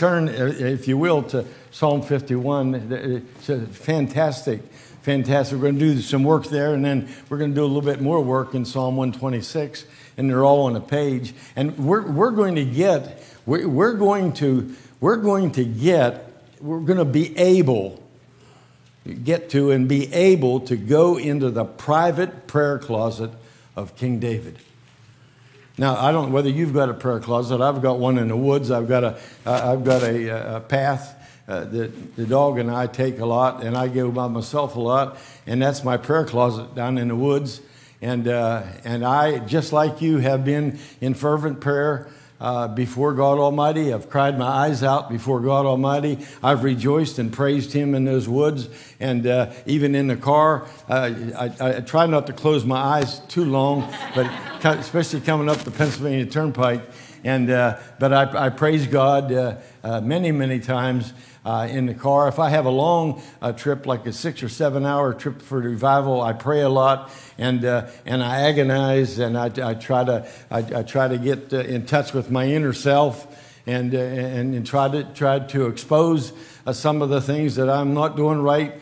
turn, if you will, to Psalm 51. It's a fantastic, fantastic. We're going to do some work there, and then we're going to do a little bit more work in Psalm 126, and they're all on a page. And we're, we're going to get, we're, we're going to, we're going to get, we're going to be able get to and be able to go into the private prayer closet of King David. Now, I don't know whether you've got a prayer closet. I've got one in the woods. I've got a, have got a, a path uh, that the dog and I take a lot, and I go by myself a lot, and that's my prayer closet down in the woods. And, uh, and I, just like you, have been in fervent prayer uh, before God Almighty. I've cried my eyes out before God Almighty. I've rejoiced and praised Him in those woods. And uh, even in the car, uh, I, I, try not to close my eyes too long, but especially coming up the Pennsylvania Turnpike. And, uh, but I, I, praise God uh, uh, many, many times uh, in the car. If I have a long uh, trip, like a six or seven hour trip for revival, I pray a lot and, uh, and I agonize and I, I try to, I, I, try to get uh, in touch with my inner self and, uh, and, and try, to, try to expose uh, some of the things that I'm not doing right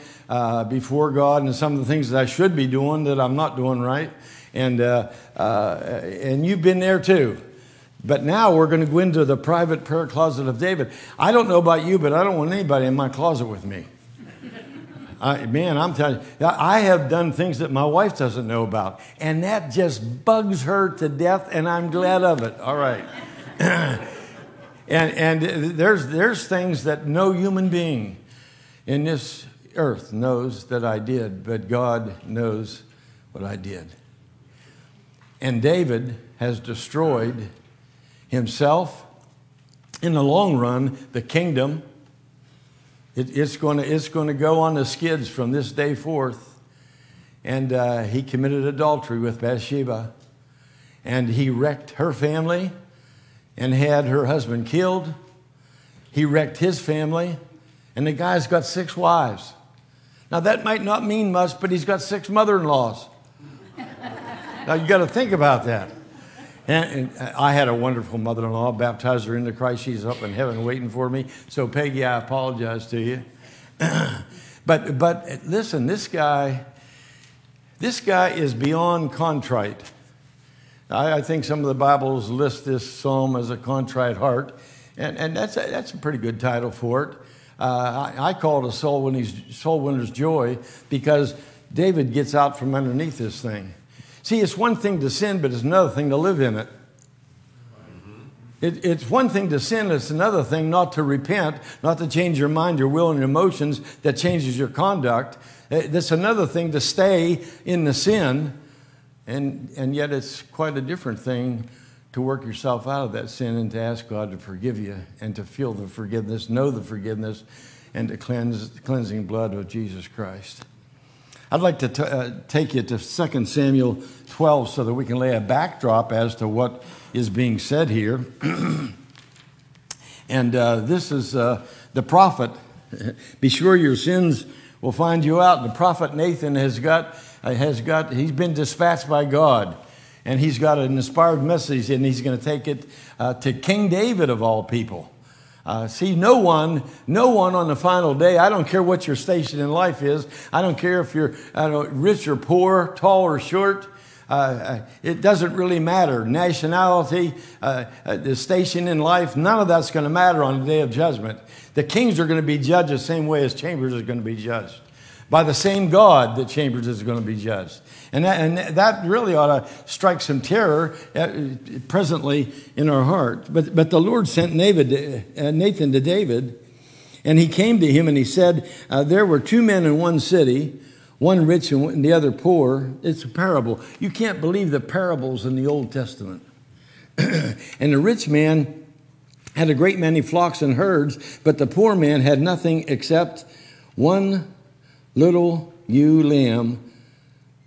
before God and some of the things that I should be doing that I'm not doing right. And, and you've been there too. But now we're going to go into the private prayer closet of David. I don't know about you, but I don't want anybody in my closet with me. I, man, I'm telling you, I have done things that my wife doesn't know about, and that just bugs her to death, and I'm glad of it. All right. and and there's, there's things that no human being in this earth knows that I did, but God knows what I did. And David has destroyed himself, in the long run, the kingdom. It, it's going to it's to go on the skids from this day forth. And uh, he committed adultery with Bathsheba. And he wrecked her family and had her husband killed. He wrecked his family. And the guy's got six wives. Now, that might not mean much, but he's got six mother in laws. now, you got to think about that. And, and I had a wonderful mother in law, baptized her into Christ. She's up in heaven waiting for me. So, Peggy, I apologize to you. but, but listen, this guy, this guy is beyond contrite. I, I, think some of the Bibles list this psalm as a contrite heart, and, and that's, a, that's a pretty good title for it. Uh, I, I, call it a soul soul winner's joy because David gets out from underneath this thing. See, it's one thing to sin, but it's another thing to live in it. it. It's one thing to sin, it's another thing not to repent, not to change your mind, your will, and your emotions that changes your conduct. Eh, it's another thing to stay in the sin, and, and yet it's quite a different thing to work yourself out of that sin and to ask God to forgive you and to feel the forgiveness, know the forgiveness, and to cleanse the cleansing blood of Jesus Christ. I'd like to t- uh, take you to 2 Samuel 12 so that we can lay a backdrop as to what is being said here. and uh, this is uh, the prophet. Be sure your sins will find you out. The prophet Nathan has got, uh, has got, he's been dispatched by God. And he's got an inspired message, and he's going to take it uh, to King David of all people. Uh, see, no one, no one on the final day, I don't care what your station in life is, I don't care if you're know, rich or poor, tall or short, uh, uh, it doesn't really matter. Nationality, uh, uh the station in life, none of that's going to matter on the day of judgment. The kings are going to be judged the same way as Chambers is going to be judged by the same God that Chambers is going to be judged. And that, and that really ought to strike some terror uh, presently in our heart. But, but the Lord sent uh, Nathan to David, and he came to him and he said, uh, There were two men in one city, one rich and the other poor. It's a parable. You can't believe the parables in the Old Testament. and the rich man had a great many flocks and herds, but the poor man had nothing except one little ewe lamb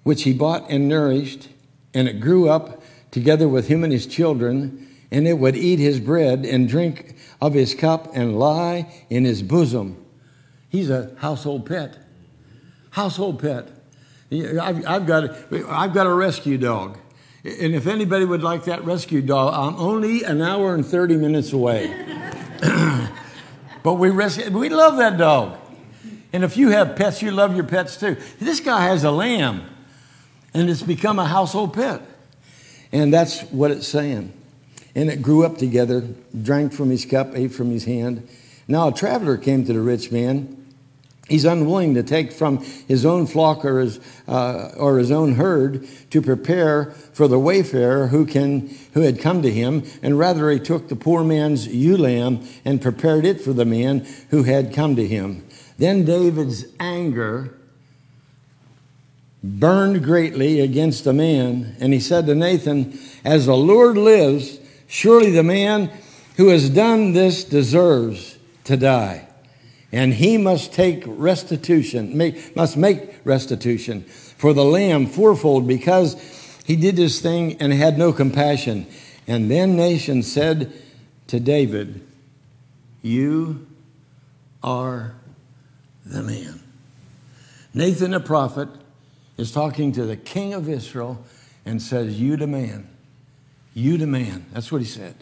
which he bought and nourished, and it grew up together with him and his children, and it would eat his bread and drink of his cup and lie in his bosom. He's a household pet. Household pet. I've, I've, got, I've got a rescue dog. And if anybody would like that rescue dog, I'm only an hour and 30 minutes away. but we rescue, we love that dog. And if you have pets, you love your pets too. This guy has a lamb, and it's become a household pet. And that's what it's saying. And it grew up together, drank from his cup, ate from his hand. Now a traveler came to the rich man. He's unwilling to take from his own flock or his, uh, or his own herd to prepare for the wayfarer who, can, who had come to him, and rather he took the poor man's ewe lamb and prepared it for the man who had come to him. Then David's anger burned greatly against the man, and he said to Nathan, As the Lord lives, surely the man who has done this deserves to die. And he must take restitution, make, must make restitution for the lamb fourfold because he did this thing and had no compassion. And then Nathan said to David, You are the man. Nathan the prophet is talking to the king of Israel and says, You demand. You demand. That's what he said.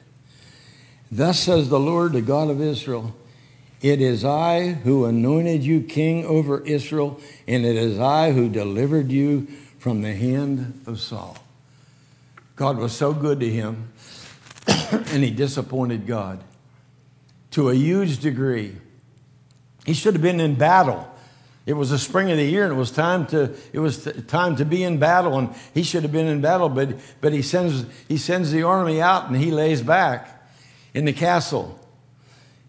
Thus says the Lord, the God of Israel It is I who anointed you king over Israel, and it is I who delivered you from the hand of Saul. God was so good to him, and he disappointed God to a huge degree. He should have been in battle. It was the spring of the year, and it was time to it was time to be in battle, and he should have been in battle. But but he sends he sends the army out, and he lays back in the castle,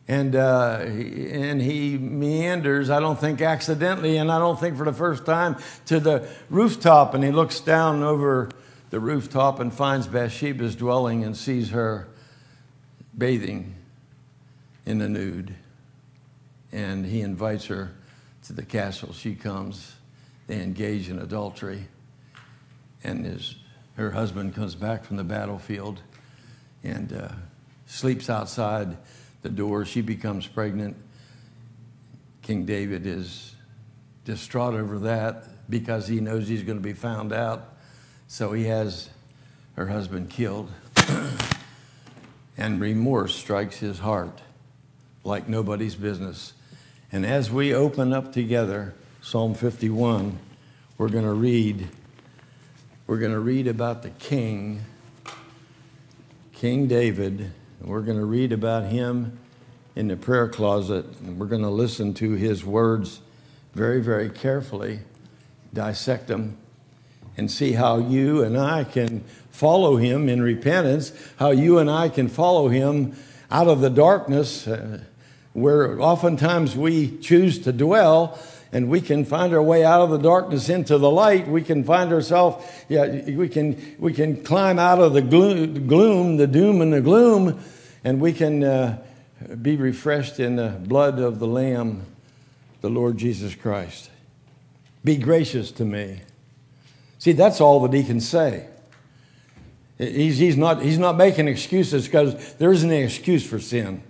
and uh, and he meanders. I don't think accidentally, and I don't think for the first time to the rooftop, and he looks down over the rooftop and finds Bathsheba's dwelling and sees her bathing in the nude and he invites her to the castle. She comes, they engage in adultery, and his, her husband comes back from the battlefield and uh, sleeps outside the door. She becomes pregnant. King David is distraught over that because he knows he's going to be found out. So he has her husband killed. and remorse strikes his heart like nobody's business. And as we open up together Psalm 51, we're going to read we're going to read about the king King David. and We're going to read about him in the prayer closet and we're going to listen to his words very very carefully, dissect them and see how you and I can follow him in repentance, how you and I can follow him out of the darkness. Uh, where oftentimes we choose to dwell and we can find our way out of the darkness into the light. We can find ourselves, yeah, we can, we can climb out of the gloom, the doom and the gloom, and we can uh, be refreshed in the blood of the Lamb, the Lord Jesus Christ. Be gracious to me. See, that's all that he can say. He's, he's, not, he's not making excuses because there isn't any excuse for sin.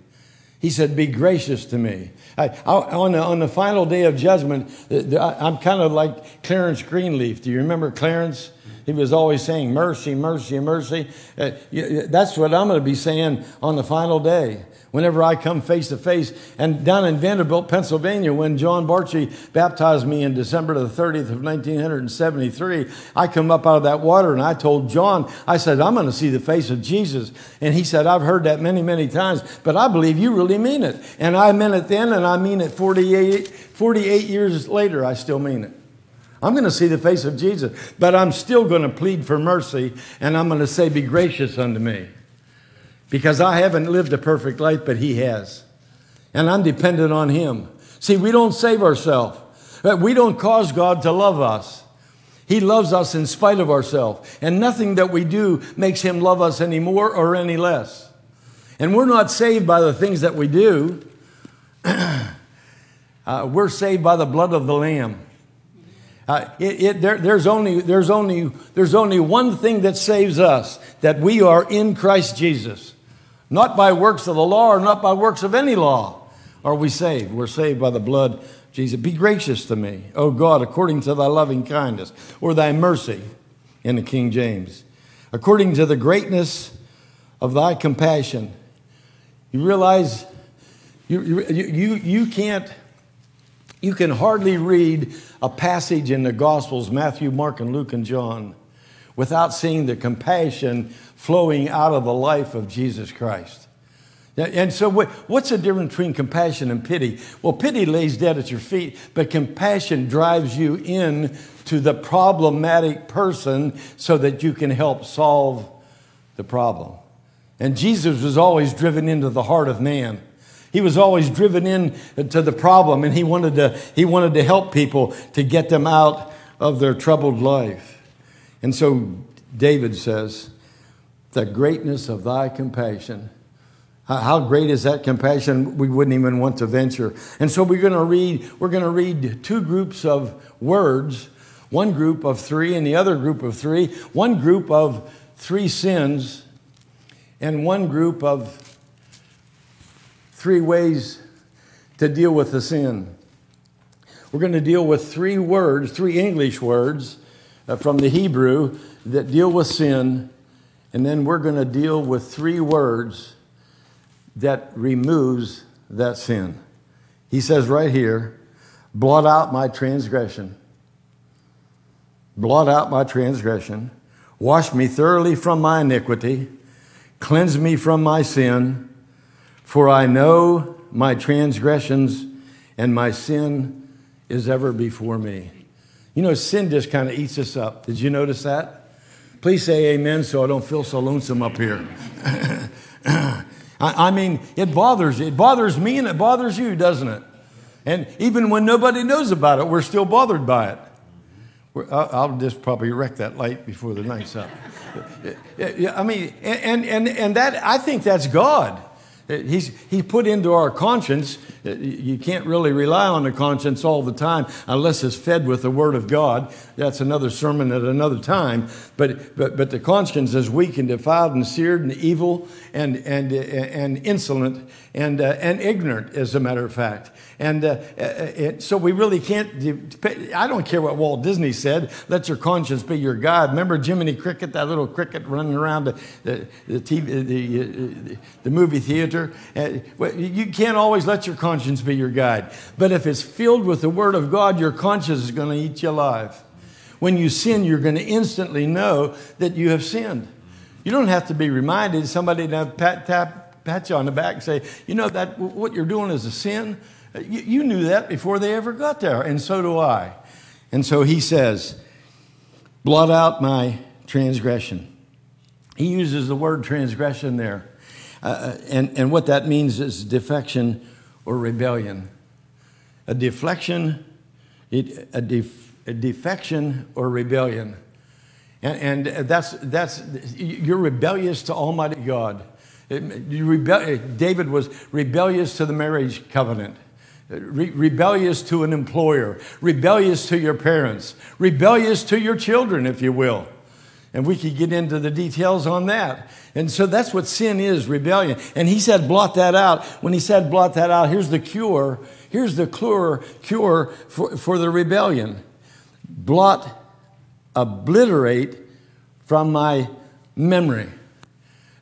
He said, Be gracious to me. I, I, on, the, on the final day of judgment, I'm kind of like Clarence Greenleaf. Do you remember Clarence? He was always saying, Mercy, mercy, mercy. Uh, that's what I'm going to be saying on the final day whenever I come face to face. And down in Vanderbilt, Pennsylvania, when John Barchi baptized me in December the 30th of 1973, I come up out of that water and I told John, I said, I'm going to see the face of Jesus. And he said, I've heard that many, many times, but I believe you really mean it. And I meant it then, and I mean it 48, 48 years later, I still mean it. I'm going to see the face of Jesus, but I'm still going to plead for mercy, and I'm going to say, Be gracious unto me because I haven't lived a perfect life, but He has. And I'm dependent on Him. See, we don't save ourselves, we don't cause God to love us. He loves us in spite of ourselves. And nothing that we do makes Him love us any more or any less. And we're not saved by the things that we do, uh, we're saved by the blood of the Lamb. Uh, it, it, there, there's, only, there's, only, there's only one thing that saves us that we are in Christ Jesus. Not by works of the law or not by works of any law are we saved. We're saved by the blood Jesus. Be gracious to me, O God, according to thy loving kindness or thy mercy in the King James, according to the greatness of thy compassion. You realize You, you, you, you can't, you can hardly read a passage in the Gospels, Matthew, Mark, and Luke, and John, without seeing the compassion flowing out of the life of Jesus Christ. And so, what's the difference between compassion and pity? Well, pity lays dead at your feet, but compassion drives you in to the problematic person so that you can help solve the problem. And Jesus was always driven into the heart of man. He was always driven in to the problem, and he wanted to, he wanted to help people to get them out of their troubled life. And so David says, The greatness of thy compassion. How great is that compassion? We wouldn't even want to venture. And so we're going to read, we're going to read two groups of words, one group of three and the other group of three, one group of three sins, and one group of three ways to deal with the sin. We're going to deal with three words, three English words Uh, from the Hebrew that deal with sin, and then we're going to deal with three words that removes that sin. He says right here, blot out my transgression. Blot out my transgression. Wash me thoroughly from my iniquity. Cleanse me from my sin. For I know my transgressions and my sin is ever before me. You know, sin just kind of eats us up. Did you notice that? Please say amen so I don't feel so lonesome up here. I, mean, it bothers it bothers me and it bothers you, doesn't it? And even when nobody knows about it, we're still bothered by it. I'll, I'll just probably wreck that light before the night's up. I mean, and, and, and that, I think that's God. He's, he put into our conscience, you can't really rely on the conscience all the time unless it's fed with the Word of God. That's another sermon at another time. But, but, but the conscience is weak and defiled and seared and evil and, and, and insolent and, uh, and ignorant, as a matter of fact. And uh, uh, uh so we really can't, I don't care what Walt Disney said, let your conscience be your guide. Remember Jiminy Cricket, that little cricket running around the, the, the, TV, the, uh, the movie theater? Uh, you can't always let your conscience be your guide. But if it's filled with the Word of God, your conscience is going to eat you alive. When you sin, you're going to instantly know that you have sinned. You don't have to be reminded. Somebody to pat, tap, pat you on the back and say, you know, that what you're doing is a sin. You, you knew that before they ever got there, and so do I. And so he says, blot out my transgression. He uses the word transgression there. Uh, uh and, and what that means is defection or rebellion. A deflection, a, def, a defection or rebellion. And, and that's, that's, you're rebellious to Almighty God. Um, uh, David was rebellious to the marriage covenant, uh, Re- rebellious to an employer, rebellious to your parents, rebellious to your children, if you will. And we could get into the details on that. And so that's what sin is rebellion. And he said, blot that out. When he said, blot that out, here's the cure. Here's the cure, cure for, for the rebellion blot obliterate from my memory.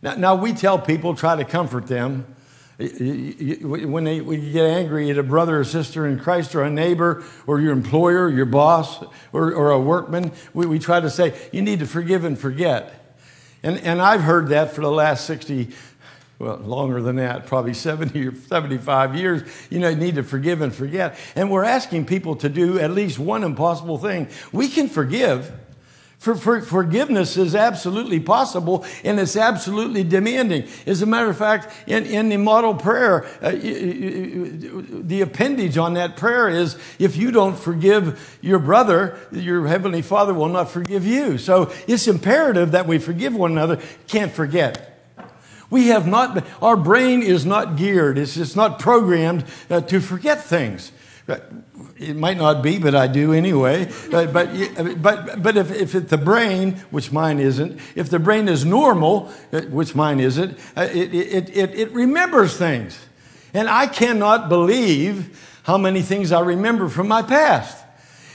Now, now we tell people, try to comfort them. When they when you get angry at a brother or sister in Christ or a neighbor or your employer, your boss, or, or a workman, we, we try to say, you need to forgive and forget. And, and I've heard that for the last 60, well, longer than that, probably 70 or 75 years. You know, you need to forgive and forget. And we're asking people to do at least one impossible thing. We can forgive. For, for, forgiveness is absolutely possible and it's absolutely demanding. As a matter of fact, in, in the model prayer, uh, the appendage on that prayer is if you don't forgive your brother, your heavenly father will not forgive you. So it's imperative that we forgive one another, can't forget. We have not, our brain is not geared, it's, it's not programmed uh, to forget things. It might not be, but I do anyway. But, but, but, but if, if the brain, which mine isn't, if the brain is normal, uh, which mine isn't, uh, it, it, it, it remembers things. And I cannot believe how many things I remember from my past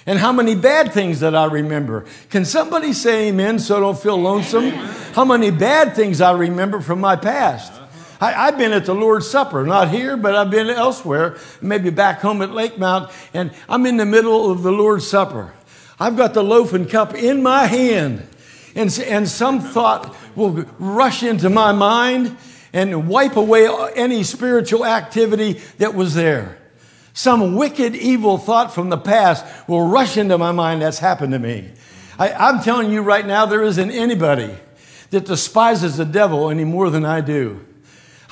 and how many bad things that I remember. Can somebody say amen so I don't feel lonesome? How many bad things I remember from my past? I, have been at the Lord's Supper, not here, but I've been elsewhere, maybe back home at Lake Mount, and I'm in the middle of the Lord's Supper. I've got the loaf and cup in my hand, and, and some thought will rush into my mind and wipe away any spiritual activity that was there. Some wicked, evil thought from the past will rush into my mind. That's happened to me. I, I'm telling you right now, there isn't anybody that despises the devil any more than I do.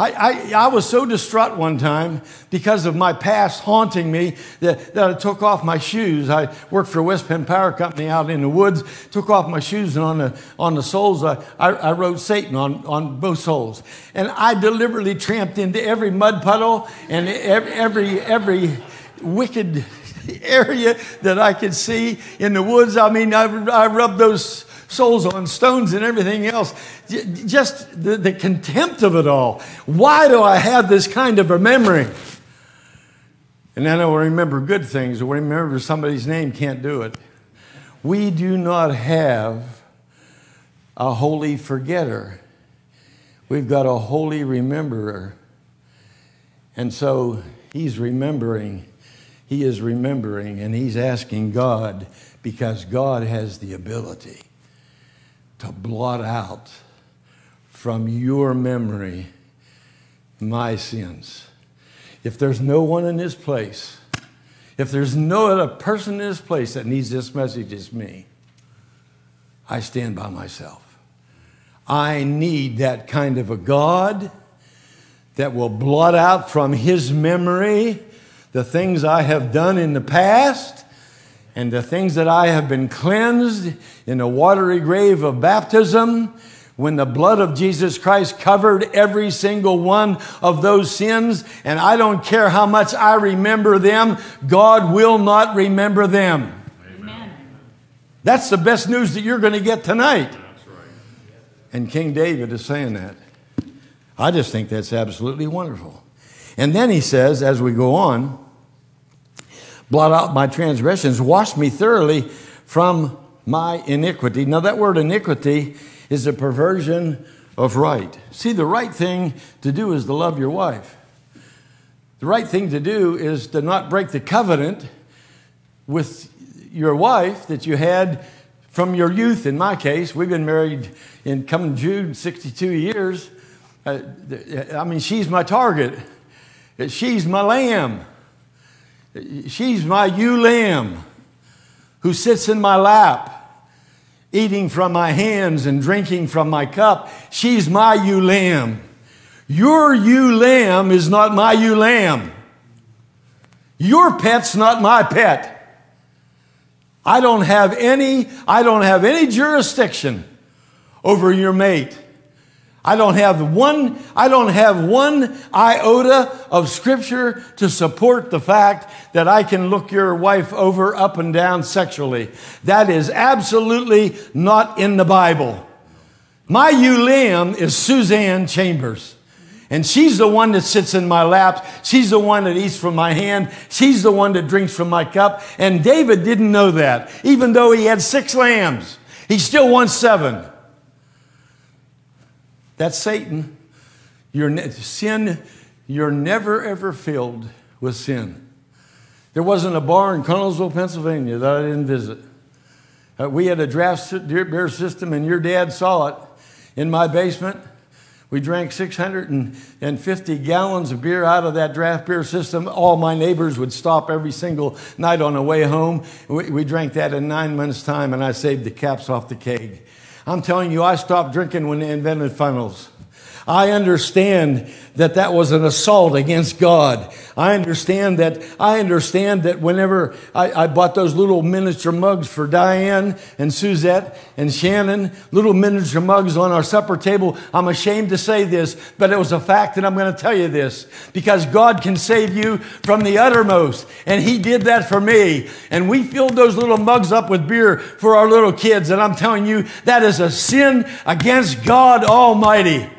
I, I, I, was so distraught one time because of my past haunting me that, that I took off my shoes. I worked for West Penn Power Company out in the woods, took off my shoes, and on the, on the soles, I, I, I wrote Satan on, on both soles. And I deliberately tramped into every mud puddle and every, every, every wicked area that I could see in the woods. I mean, I, I rubbed those souls on stones and everything else. Just the, the contempt of it all. Why do I have this kind of a memory? And then I will remember good things. Will remember somebody's name, can't do it. We do not have a holy forgetter. We've got a holy rememberer. And so he's remembering. He is remembering and he's asking God because God has the ability to blot out from your memory my sins. If there's no one in this place, if there's no other person in this place that needs this message, it's me. I stand by myself. I need that kind of a God that will blot out from his memory the things I have done in the past and the things that I have been cleansed in the watery grave of baptism, when the blood of Jesus Christ covered every single one of those sins, and I don't care how much I remember them, God will not remember them. Amen. That's the best news that you're going to get tonight. And King David is saying that. I just think that's absolutely wonderful. And then he says, as we go on, blot out my transgressions, wash me thoroughly from my iniquity. Now, that word iniquity is a perversion of right. See, the right thing to do is to love your wife. The right thing to do is to not break the covenant with your wife that you had from your youth. In my case, we've been married in coming June 62 years. Uh, I mean, she's my target. She's my lamb. She's my ewe lamb who sits in my lap, eating from my hands and drinking from my cup. She's my ewe lamb. Your ewe lamb is not my ewe lamb. Your pet's not my pet. I don't have any, I don't have any jurisdiction over your mate. I don't have one, I don't have one iota of scripture to support the fact that I can look your wife over up and down sexually. That is absolutely not in the Bible. My ewe lamb is Suzanne Chambers. And she's the one that sits in my lap. She's the one that eats from my hand. She's the one that drinks from my cup. And David didn't know that. Even though he had six lambs, he still wants seven. That's Satan. Your ne- sin, you're never ever filled with sin. There wasn't a bar in Connellsville, Pennsylvania that I didn't visit. Uh, we had a draft beer system, and your dad saw it in my basement. We drank 650 gallons of beer out of that draft beer system. All my neighbors would stop every single night on the way home. We, we drank that in nine months' time, and I saved the caps off the keg. I'm telling you, I stopped drinking when they invented funnels. I understand that that was an assault against God. I understand that, I understand that whenever I, I, bought those little miniature mugs for Diane and Suzette and Shannon, little miniature mugs on our supper table, I'm ashamed to say this, but it was a fact and I'm going to tell you this because God can save you from the uttermost. And He did that for me. And we filled those little mugs up with beer for our little kids. And I'm telling you, that is a sin against God Almighty.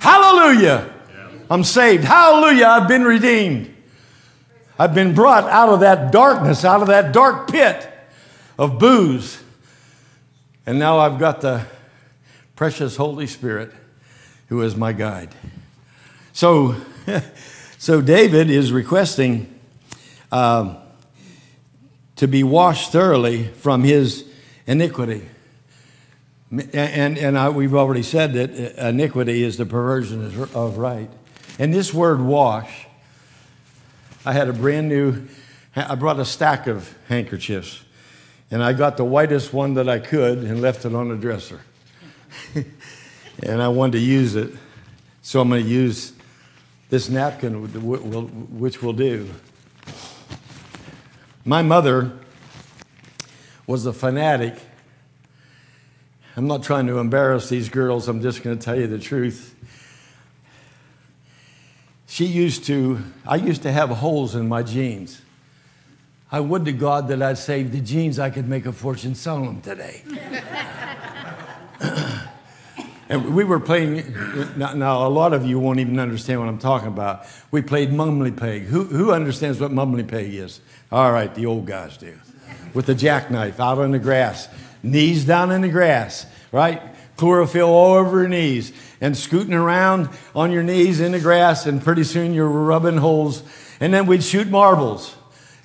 Hallelujah. I'm saved. Hallelujah. I've been redeemed. I've been brought out of that darkness, out of that dark pit of booze. And now I've got the precious Holy Spirit who is my guide. So, so David is requesting um, to be washed thoroughly from his iniquity. And, and I, we've already said that uh, iniquity is the perversion of right. And this word wash, I had a brand new, I brought a stack of handkerchiefs. And I got the whitest one that I could and left it on the dresser. and I wanted to use it. So I'm going to use this napkin, which will do. My mother was a fanatic I'm not trying to embarrass these girls, I'm just going to tell you the truth. She used to, I used to have holes in my jeans. I would to God that I'd saved the jeans, I could make a fortune selling them today. and we were playing, now, now, a lot of you won't even understand what I'm talking about. We played Mumbly Peg. Who, who understands what Mumbly Peg is? All right, the old guys do. With the jackknife out on the grass knees down in the grass, right? Chlorophyll all over your knees and scooting around on your knees in the grass, and pretty soon you're rubbing holes. And then we'd shoot marbles.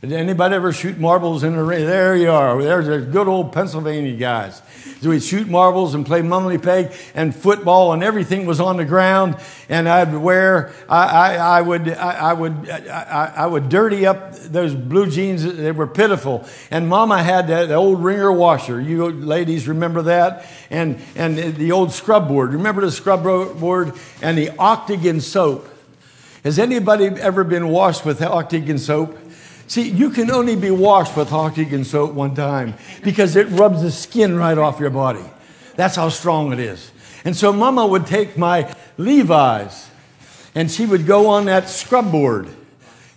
Did anybody ever shoot marbles in the rain? There you are. There's the good old Pennsylvania guys. So we'd shoot marbles and play mumbly peg and football, and everything was on the ground. And I'd wear, I, I, I would, I, I would, I, would dirty up those blue jeans. They were pitiful. And Mama had that the old wringer washer. You ladies remember that? And and the old scrub board. Remember the scrub board and the Octagon soap. Has anybody ever been washed with Octagon soap? See, you can only be washed with Octagon soap one time because it rubs the skin right off your body. That's how strong it is. And so Mama would take my Levi's and she would go on that scrub board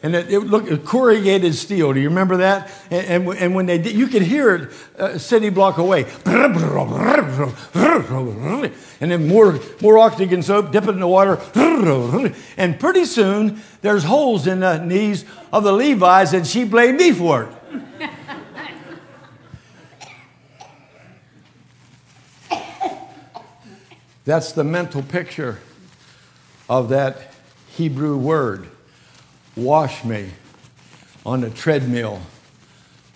and it, it looked corrugated steel. Do you remember that? And, and, and when they did, you could hear it a city block away. And then more, more Octagon soap, dip it in the water. And pretty soon, there's holes in the knees of the Levi's, and she blamed me for it. That's the mental picture of that Hebrew word wash me on the treadmill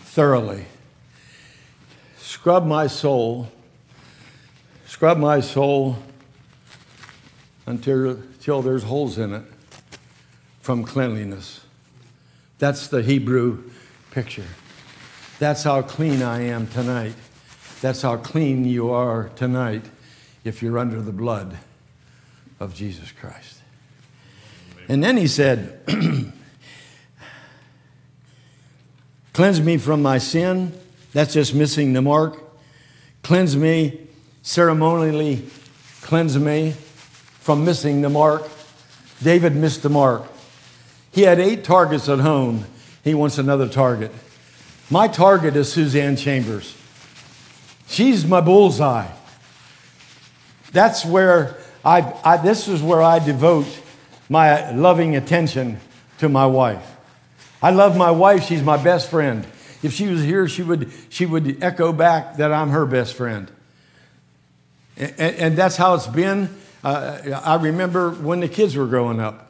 thoroughly. Scrub my soul, scrub my soul until, until there's holes in it from cleanliness. That's the Hebrew picture. That's how clean I am tonight. That's how clean you are tonight if you're under the blood of Jesus Christ. And then he said, Cleanse me from my sin. That's just missing the mark. Cleanse me, ceremonially cleanse me from missing the mark. David missed the mark. He had eight targets at home. He wants another target. My target is Suzanne Chambers. She's my bullseye. That's where I, I this is where I devote my loving attention to my wife. I love my wife, she's my best friend. If she was here, she would, she would echo back that I'm her best friend. And, and that's how it's been. Uh, I remember when the kids were growing up.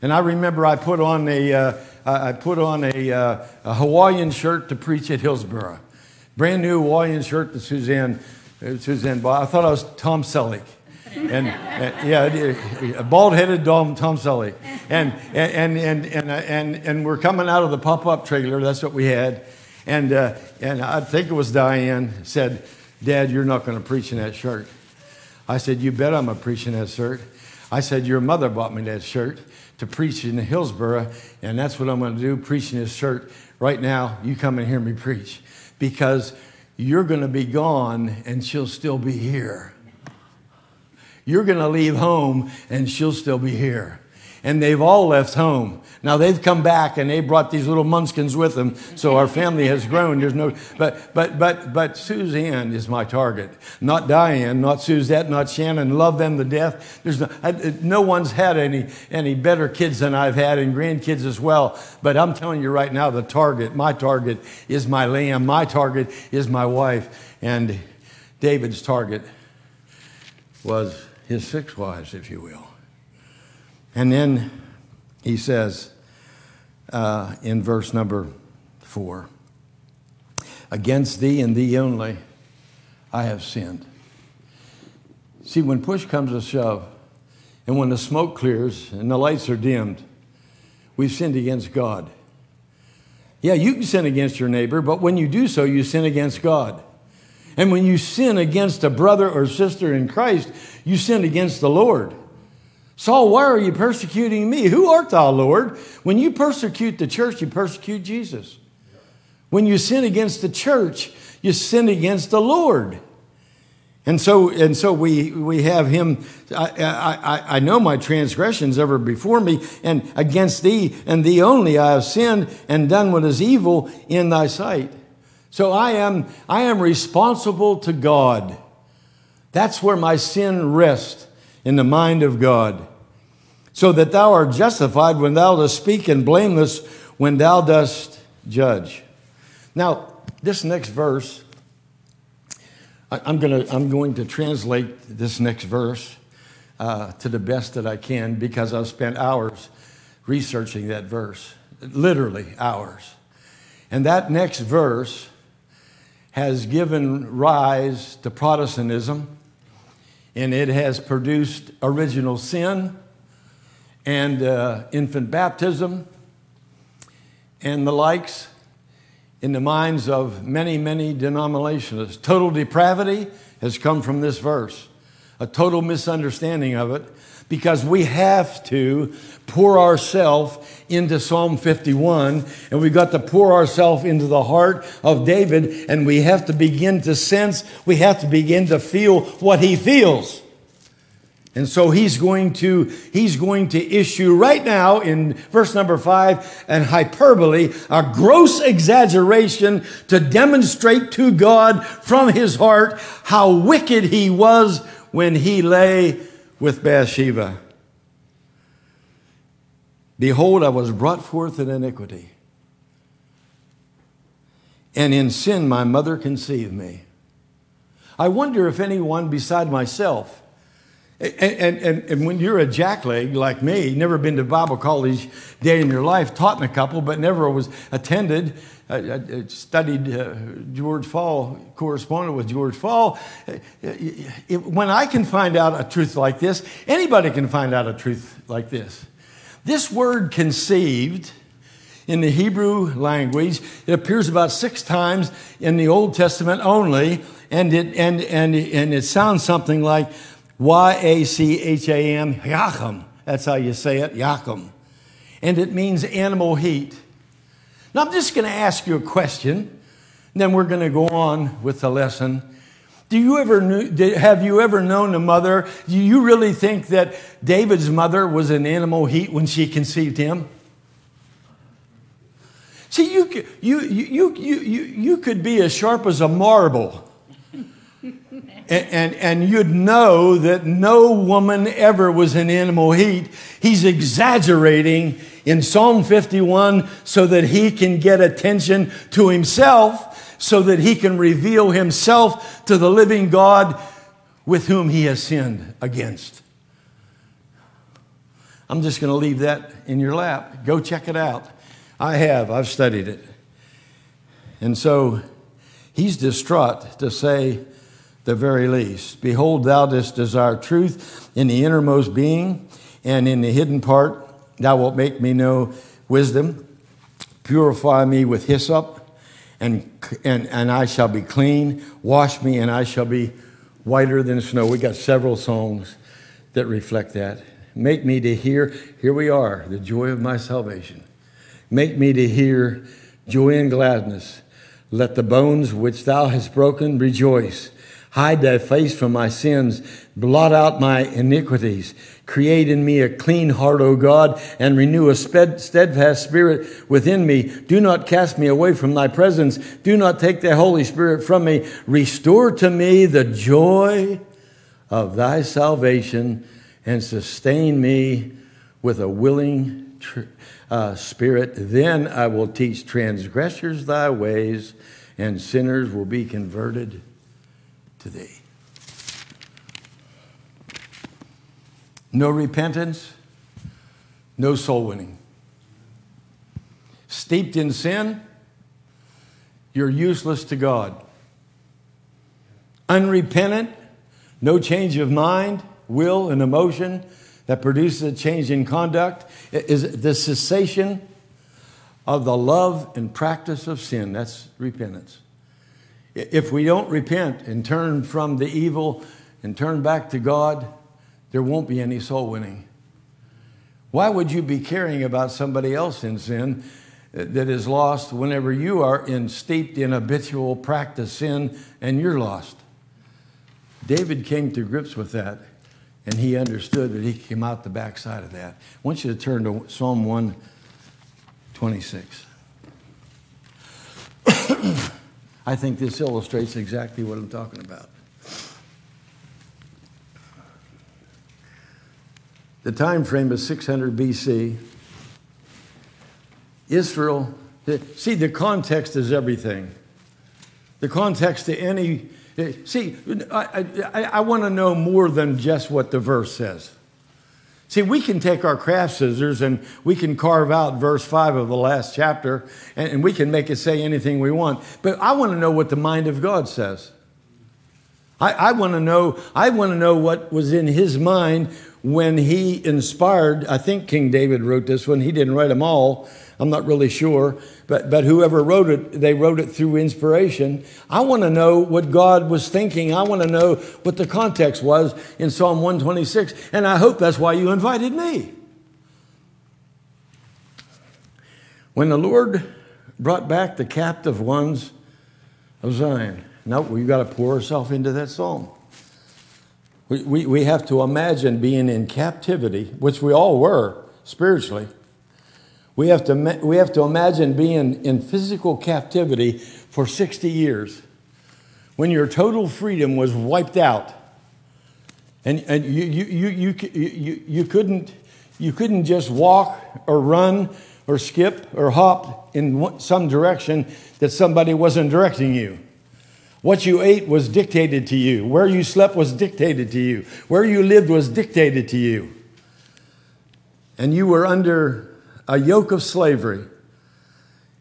And I remember I put on a, uh, I put on a, uh, a, Hawaiian shirt to preach at Hillsboro. Brand new Hawaiian shirt to Suzanne, uh, Suzanne bought. I thought I was Tom Selleck and, and yeah, a bald-headed Tom, Tom Selleck. And, and, and, and, and, and we're coming out of the pop-up trailer. That's what we had. And, uh, and I think it was Diane said, Dad, you're not going to preach in that shirt. I said, you bet I'm a preaching that shirt. I said, your mother bought me that shirt to preach in Hillsboro, and that's what I'm going to do, preaching this shirt. Right now, you come and hear me preach because you're going to be gone and she'll still be here. You're going to leave home and she'll still be here. And they've all left home. Now they've come back and they brought these little munchkins with them, so our family has grown. There's no, but but but but Suzanne is my target, not Diane, not Suzette, not Shannon. Love them to death. There's no, I, no one's had any any better kids than I've had, and grandkids as well. But I'm telling you right now, the target, my target, is my lamb. My target is my wife, and David's target was his six wives, if you will. And then he says uh, in verse number four Against thee and thee only I have sinned. See, when push comes to shove, and when the smoke clears and the lights are dimmed, we've sinned against God. Yeah, you can sin against your neighbor, but when you do so, you sin against God. And when you sin against a brother or sister in Christ, you sin against the Lord. Saul, why are you persecuting me? Who art thou, Lord? When you persecute the church, you persecute Jesus. When you sin against the church, you sin against the Lord. And so, and so we, we have him. I, I, I know my transgressions ever before me, and against thee and thee only I have sinned and done what is evil in thy sight. So I am, I am responsible to God. That's where my sin rests in the mind of God. So that thou art justified when thou dost speak and blameless when thou dost judge. Now, this next verse, I'm, gonna, I'm going to translate this next verse uh, to the best that I can because I've spent hours researching that verse, literally hours. And that next verse has given rise to Protestantism and it has produced original sin and uh, infant baptism and the likes in the minds of many, many denominationalists. Total depravity has come from this verse, a total misunderstanding of it, because we have to pour ourselves into Psalm 51, and we've got to pour ourselves into the heart of David, and we have to begin to sense, we have to begin to feel what he feels. And so he's going to, he's going to issue right now in verse number five an hyperbole, a gross exaggeration to demonstrate to God from his heart how wicked he was when he lay with Bathsheba. Behold, I was brought forth in iniquity, and in sin my mother conceived me. I wonder if anyone beside myself and, and, and, when you're a jackleg like me, never been to Bible college day in your life, taught in a couple, but never was attended, I, I studied uh, George Fall, corresponded with George Fall. when I can find out a truth like this, anybody can find out a truth like this. This word conceived in the Hebrew language, it appears about six times in the Old Testament only, and it, and, and, and it sounds something like, Y A C H A M, Yacham. That's how you say it, Yacham. And it means animal heat. Now, I'm just going to ask you a question, then we're going to go on with the lesson. Do you ever have you ever known a mother? Do you really think that David's mother was in animal heat when she conceived him? See, you, you, you, you, you, you could be as sharp as a marble and, and, and, you'd know that no woman ever was in animal heat. He's exaggerating in Psalm 51 so that he can get attention to himself, so that he can reveal himself to the living God with whom he has sinned against. I'm just going to leave that in your lap. Go check it out. I have, I've studied it. And so he's distraught to say, the very least. Behold, thou dost desire truth in the innermost being, and in the hidden part thou wilt make me know wisdom. Purify me with hyssop, and, and, and I shall be clean. Wash me, and I shall be whiter than snow. We got several songs that reflect that. Make me to hear, here we are, the joy of my salvation. Make me to hear joy and gladness. Let the bones which thou hast broken rejoice. Hide thy face from my sins. Blot out my iniquities. Create in me a clean heart, O God, and renew a steadfast spirit within me. Do not cast me away from thy presence. Do not take thy Holy Spirit from me. Restore to me the joy of thy salvation and sustain me with a willing uh, spirit. Then I will teach transgressors thy ways, and sinners will be converted to thee. No repentance, no soul winning. Steeped in sin, you're useless to God. Unrepentant, no change of mind, will, and emotion that produces a change in conduct is the cessation of the love and practice of sin. That's repentance. If we don't repent and turn from the evil and turn back to God, there won't be any soul winning. Why would you be caring about somebody else in sin that is lost whenever you are in, steeped in habitual practice sin and you're lost? David came to grips with that and he understood that he came out the backside of that. I want you to turn to Psalm 126. I think this illustrates exactly what I'm talking about. The time frame is 600 BC. Israel, see, the context is everything. The context to any, see, I, I, I want to know more than just what the verse says. See, we can take our craft scissors and we can carve out verse 5 of the last chapter and, and we can make it say anything we want. But I want to know what the mind of God says. I, I want to know, I want to know what was in his mind when he inspired, I think King David wrote this one. He didn't write them all. I'm not really sure. But, but whoever wrote it, they wrote it through inspiration. I want to know what God was thinking. I want to know what the context was in Psalm 126. And I hope that's why you invited me. When the Lord brought back the captive ones of Zion. Now we've got to pour ourselves into that psalm. We, we, we have to imagine being in captivity, which we all were spiritually we have to, we have to imagine being in physical captivity for 60 years when your total freedom was wiped out. And, and you, you, you, you, you, you, couldn't, you couldn't just walk or run or skip or hop in some direction that somebody wasn't directing you. What you ate was dictated to you. Where you slept was dictated to you. Where you lived was dictated to you. And you were under a yoke of slavery.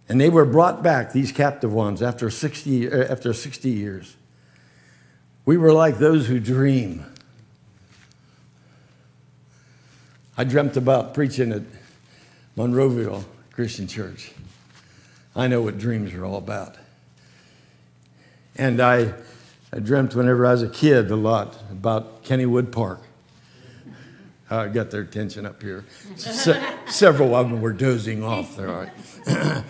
And they were brought back, these captive ones, after 60, uh, after 60 years. We were like those who dream. I dreamt about preaching at Monroeville Christian Church. I know what dreams are all about. And I, I dreamt whenever I was a kid a lot about Kennywood Park. Got their attention up here. Se- several of them were dozing off there.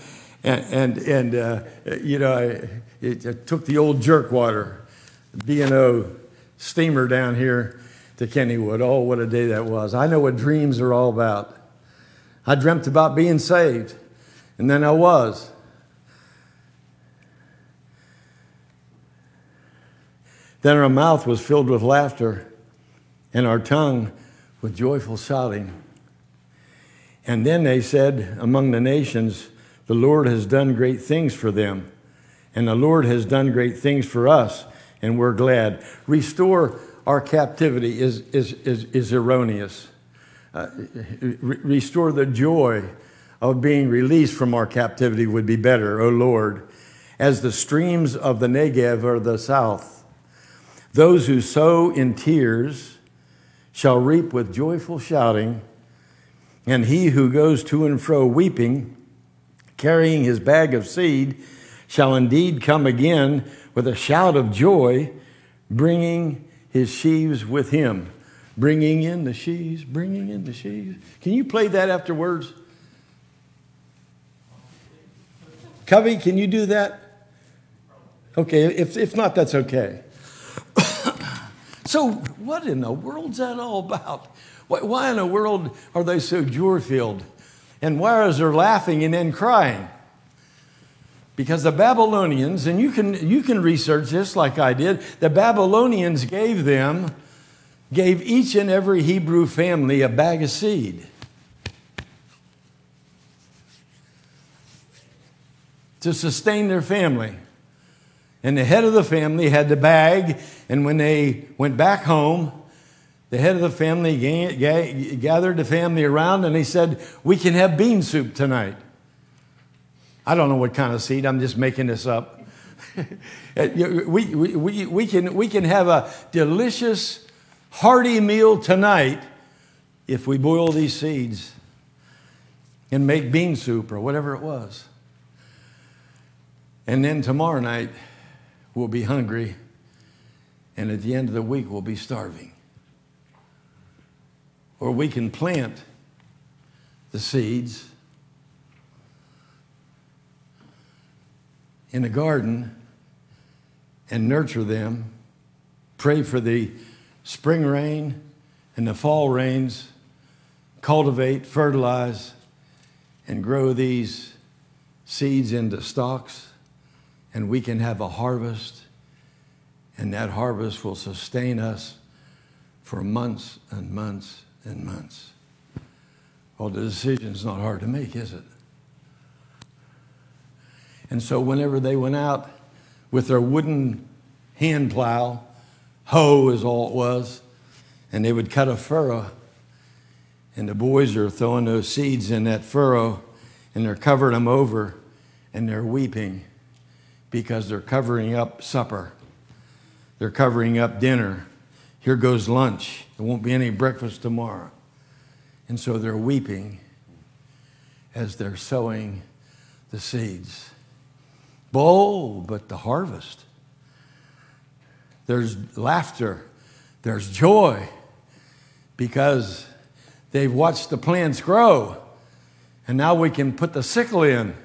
and and, and uh, you know, I, it, I took the old jerkwater B&O steamer down here to Kennywood. Oh, what a day that was. I know what dreams are all about. I dreamt about being saved, and then I was. Then our mouth was filled with laughter, and our tongue with joyful shouting. And then they said among the nations, The Lord has done great things for them, and the Lord has done great things for us, and we're glad. Restore our captivity is, is, is, is erroneous. Uh, re- restore the joy of being released from our captivity would be better, O Lord, as the streams of the Negev are the south. Those who sow in tears, shall reap with joyful shouting, and he who goes to and fro weeping, carrying his bag of seed, shall indeed come again with a shout of joy, bringing his sheaves with him. Bringing in the sheaves, bringing in the sheaves. Can you play that afterwards? Covey, can you do that? Okay, if, if not, that's okay. So, what in the world's that all about? Why in the world are they so joy filled? And why is there laughing and then crying? Because the Babylonians, and you can, you can research this like I did, the Babylonians gave them, gave each and every Hebrew family a bag of seed. To sustain their family. And the head of the family had the bag, and when they went back home, the head of the family gathered the family around and he said, We can have bean soup tonight. I don't know what kind of seed, I'm just making this up. we, we, we, we, can, we can have a delicious, hearty meal tonight if we boil these seeds and make bean soup or whatever it was. And then tomorrow night, we'll be hungry, and at the end of the week, we'll be starving. Or we can plant the seeds in a garden and nurture them, pray for the spring rain and the fall rains, cultivate, fertilize, and grow these seeds into stalks, and we can have a harvest, and that harvest will sustain us for months and months and months. Well, the decision's not hard to make, is it? And so, whenever they went out with their wooden hand plow, hoe is all it was, and they would cut a furrow, and the boys are throwing those seeds in that furrow, and they're covering them over, and they're weeping because they're covering up supper. They're covering up dinner. Here goes lunch. There won't be any breakfast tomorrow. And so they're weeping as they're sowing the seeds. Bold, but the harvest. There's laughter, there's joy because they've watched the plants grow. And now we can put the sickle in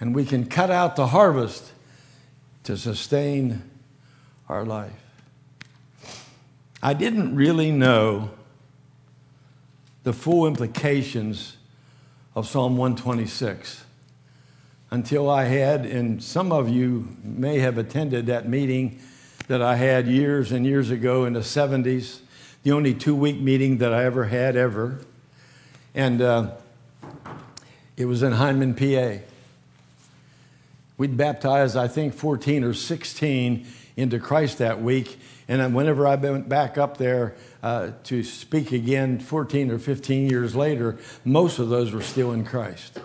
and we can cut out the harvest to sustain our life. I didn't really know the full implications of Psalm 126 until I had, and some of you may have attended that meeting that I had years and years ago in the 70s, the only two week meeting that I ever had, ever. And uh, it was in Hyndman, PA. We'd baptized, I think, 14 or 16 into Christ that week. And whenever I went back up there uh, to speak again 14 or 15 years later, most of those were still in Christ.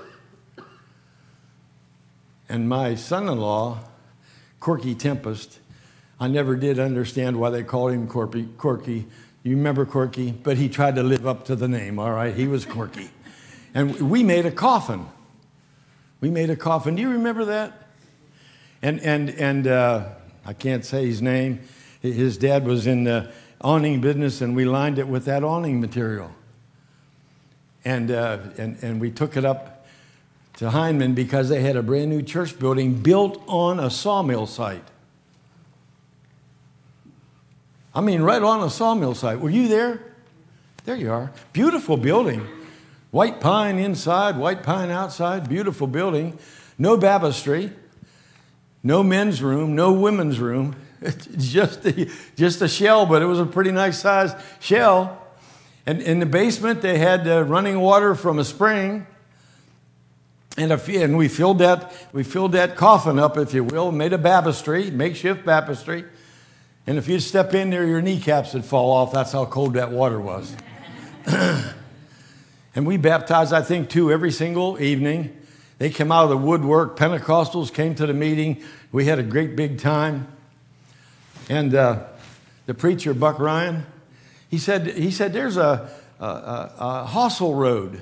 And my son in law, Corky Tempest, I never did understand why they called him Corky. Corky. You remember Corky? But he tried to live up to the name, all right? He was Corky. And we made a coffin. We made a coffin. Do you remember that? And, and, and uh, I can't say his name. His dad was in the awning business, and we lined it with that awning material. And, uh, and, and we took it up to Hyndman because they had a brand new church building built on a sawmill site. I mean, right on a sawmill site. Were you there? There you are. Beautiful building. White pine inside, white pine outside. Beautiful building. No baptistry. No men's room, no women's room. Just a, just a shell, but it was a pretty nice sized shell. And in the basement, they had uh, running water from a spring. And, a, and we filled that we filled that coffin up, if you will, made a baptistry, makeshift baptistry. And if you step in there, your kneecaps would fall off. That's how cold that water was. and we baptized, I think, two every single evening. They came out of the woodwork. Pentecostals came to the meeting. We had a great big time. And uh, the preacher, Buck Ryan, he said, he said there's a, a, a, a Road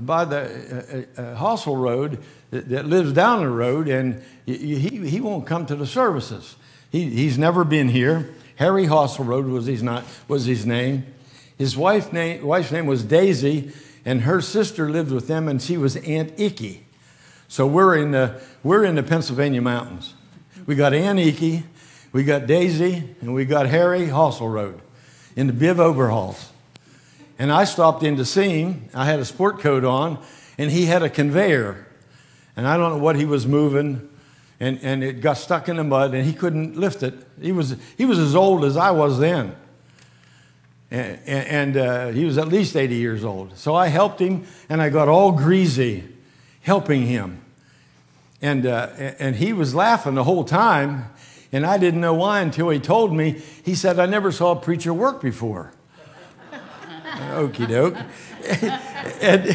by the uh, Hossel Road that, that, lives down the road, and he, he won't come to the services. He, he's never been here. Harry Hossel Road was his, not, was his name. His wife name, wife's name was Daisy, and her sister lived with them, and she was Aunt Icky. So we're in the, we're in the Pennsylvania mountains. We got Aunt Icky, we got Daisy, and we got Harry Hossel Road in the Biv Overhauls. And I stopped in to see him. I had a sport coat on, and he had a conveyor. And I don't know what he was moving, and, and it got stuck in the mud, and he couldn't lift it. He was, he was as old as I was then. And, and uh, he was at least 80 years old. So I helped him, and I got all greasy helping him. And, uh, and he was laughing the whole time. And I didn't know why until he told me. He said, I never saw a preacher work before. Okie doke. and,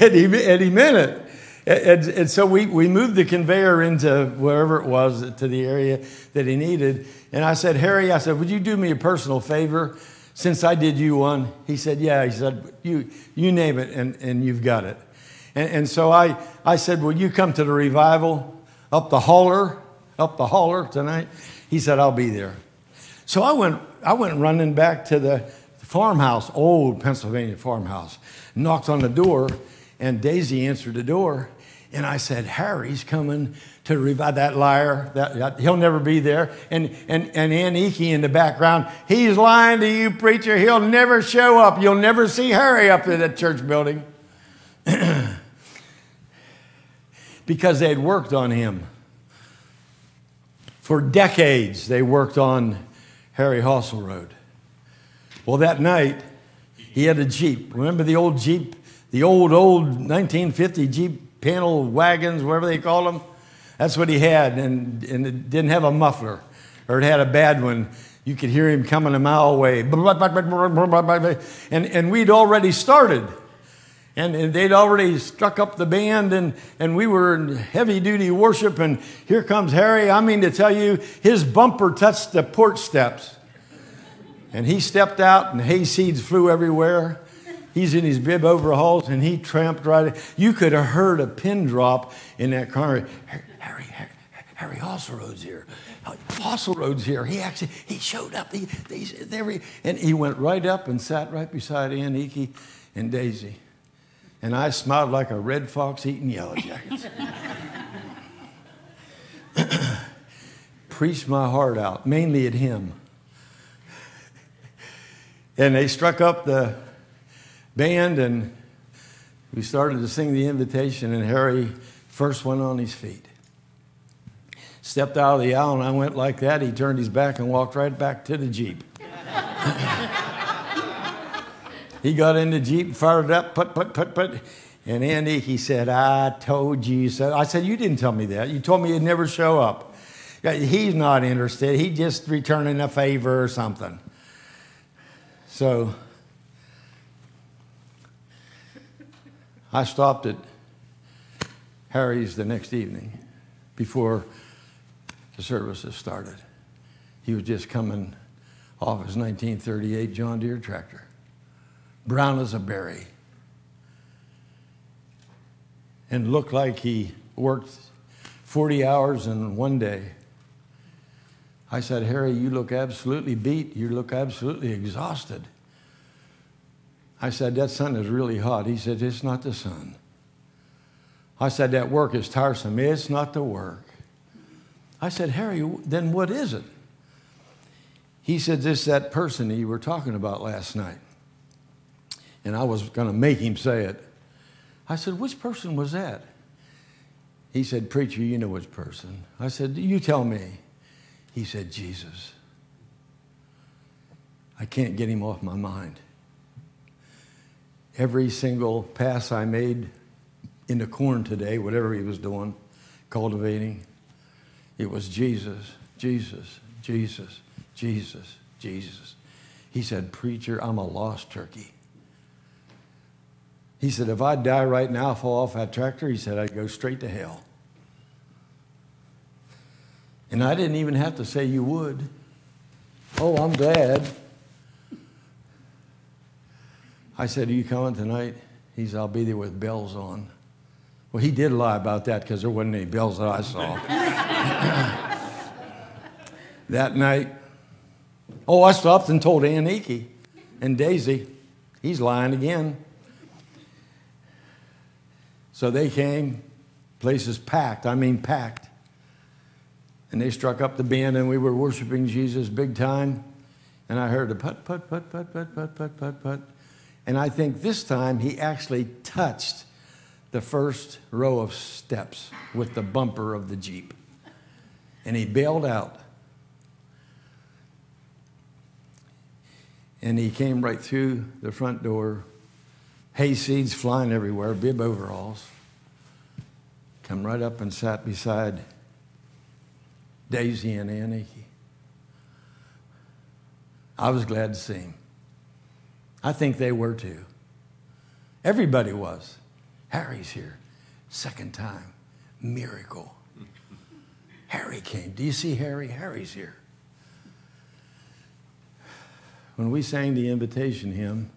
and, he, and he meant it. And, and, so we, we moved the conveyor into wherever it was to the area that he needed. And I said, Harry, I said, would you do me a personal favor since I did you one? He said, yeah. He said, you, you name it and, and you've got it. And, and so I, I said, will you come to the revival up the holler, up the holler tonight? He said, I'll be there. So I went, I went running back to the farmhouse, old Pennsylvania farmhouse, knocked on the door, and Daisy answered the door. And I said, Harry's coming to revive that liar. That, that, he'll never be there. And, and, and Ann Eakey in the background, he's lying to you, preacher. He'll never show up. You'll never see Harry up in that church building. because they had worked on him. For decades, they worked on Harry Road. Well, that night, he had a Jeep. Remember the old Jeep? The old, old 1950 Jeep panel wagons, whatever they call them? That's what he had, and, and it didn't have a muffler, or it had a bad one. You could hear him coming a mile away. And, and we'd already started. And, and they'd already struck up the band, and, and we were in heavy duty worship. And here comes Harry. I mean to tell you, his bumper touched the porch steps. And he stepped out, and hay seeds flew everywhere. He's in his bib overalls, and he tramped right. You could have heard a pin drop in that car. Harry, Rhodes here. Rhodes here. He actually he showed up. He, he, and he went right up and sat right beside Ann Eakey and Daisy. And I smiled like a red fox eating yellow jackets. Preached my heart out, mainly at him. And they struck up the band, and we started to sing the invitation, and Harry first went on his feet. Stepped out of the aisle, and I went like that. He turned his back and walked right back to the Jeep. He got in the Jeep, fired up, put, put, put, put. And Andy, he said, I told you so. I said, You didn't tell me that. You told me you'd never show up. He's not interested. He's just returning a favor or something. So I stopped at Harry's the next evening before the services started. He was just coming off his 1938 John Deere tractor brown as a berry, and looked like he worked 40 hours in one day. I said, Harry, you look absolutely beat. You look absolutely exhausted. I said, That sun is really hot. He said, It's not the sun. I said, That work is tiresome. It's not the work. I said, Harry, then what is it? He said, This that person you were talking about last night and I was going to make him say it. I said, Which person was that? He said, Preacher, you know which person. I said, You tell me. He said, Jesus. I can't get him off my mind. Every single pass I made in the corn today, whatever he was doing, cultivating, it was Jesus, Jesus, Jesus, Jesus, Jesus. He said, Preacher, I'm a lost turkey. He said, if I die right now, fall off that tractor, he said, I'd go straight to hell. And I didn't even have to say you would. Oh, I'm glad. I said, Are you coming tonight? He said, I'll be there with bells on. Well, he did lie about that because there wasn't any bells that I saw. that night, oh, I stopped and told Eakey and Daisy, he's lying again. So they came, places packed, I mean packed. And they struck up the band and we were worshiping Jesus big time. And I heard the put, put, put, put, put, put, put, put, put. And I think this time he actually touched the first row of steps with the bumper of the Jeep. And he bailed out. And he came right through the front door hay seeds flying everywhere, bib overalls. Come right up and sat beside Daisy and Annie. I was glad to see him. I think they were too. Everybody was. Harry's here. Second time. Miracle. Harry came. Do you see Harry? Harry's here. When we sang the invitation hymn,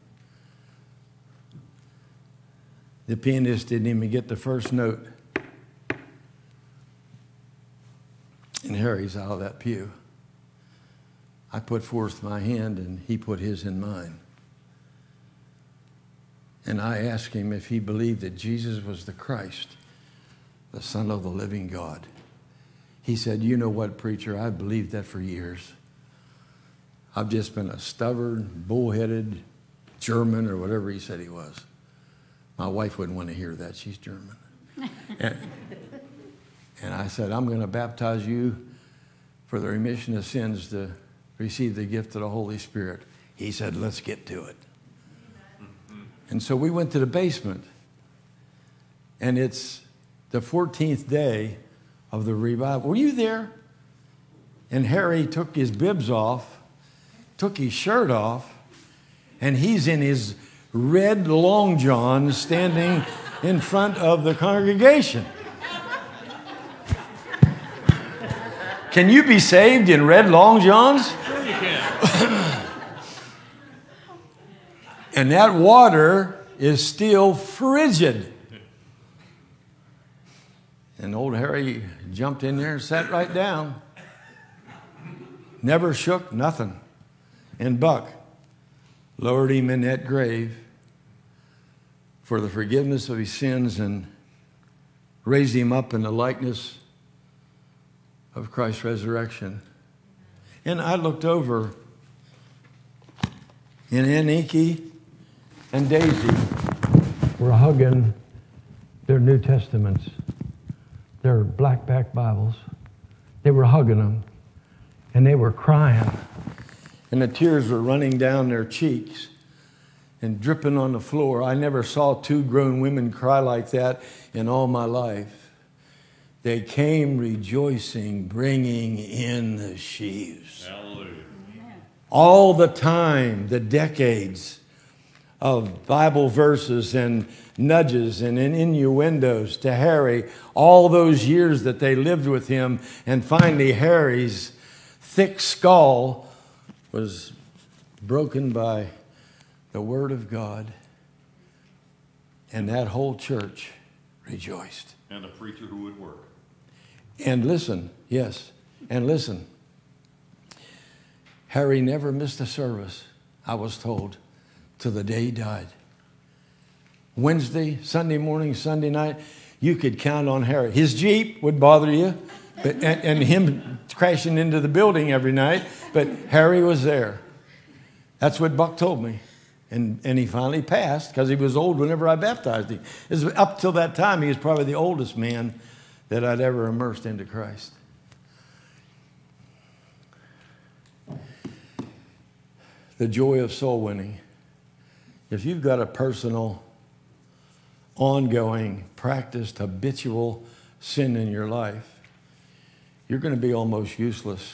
the pianist didn't even get the first note. And Harry's out of that pew. I put forth my hand and he put his in mine. And I asked him if he believed that Jesus was the Christ, the Son of the living God. He said, You know what, preacher? I've believed that for years. I've just been a stubborn, bullheaded German or whatever he said he was. My wife wouldn't want to hear that. She's German. and, and I said, I'm going to baptize you for the remission of sins to receive the gift of the Holy Spirit. He said, Let's get to it. And so we went to the basement, and it's the 14th day of the revival. Were you there? And Harry took his bibs off, took his shirt off, and he's in his red long john standing in front of the congregation. Can you be saved in red long johns? Sure you can. And that water is still frigid. And old Harry jumped in there and sat right down. Never shook, nothing. And Buck lowered him in that grave for the forgiveness of his sins and raised him up in the likeness of Christ's resurrection. And I looked over, and Aniki and Daisy were hugging their New Testaments, their blackback Bibles. They were hugging them, and they were crying, and the tears were running down their cheeks and dripping on the floor. I never saw two grown women cry like that in all my life. They came rejoicing, bringing in the sheaves. Hallelujah. All the time, the decades of Bible verses and nudges and innuendos to Harry, all those years that they lived with him, and finally Harry's thick skull was broken by the Word of God, and that whole church rejoiced. And a preacher who would work. And listen, yes, and listen. Harry never missed a service, I was told, till the day he died. Wednesday, Sunday morning, Sunday night, you could count on Harry. His Jeep would bother you, but, and, and him crashing into the building every night, but Harry was there. That's what Buck told me. And, and he finally passed because he was old whenever I baptized him. Was, up till that time, he was probably the oldest man that I'd ever immersed into Christ. The joy of soul winning. If you've got a personal, ongoing, practiced, habitual sin in your life, you're going to be almost useless.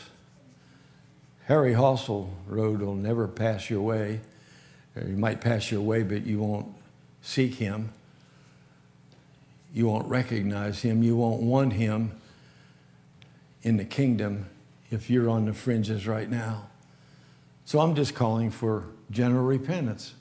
Harry Hossel Road will never pass your way. Uh, you might pass your way, but you won't seek him. You won't recognize him. You won't want him in the kingdom if you're on the fringes right now. So I'm just calling for general repentance.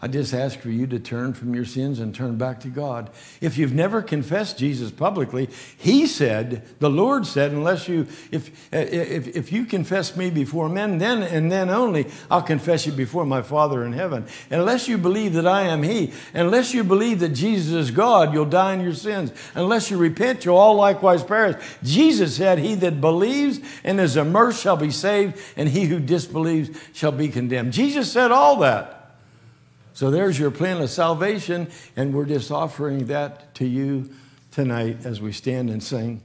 I just ask for you to turn from your sins and turn back to God. If you've never confessed Jesus publicly, He said, the Lord said, unless you, if, if, if you confess me before men, then and then only, I'll confess you before my Father in heaven. unless you believe that I am He, unless you believe that Jesus is God, you'll die in your sins. Unless you repent, you'll all likewise perish. Jesus said, He that believes and is immersed shall be saved, and he who disbelieves shall be condemned. Jesus said all that. So there's your plan of salvation, and we're just offering that to you tonight as we stand and sing.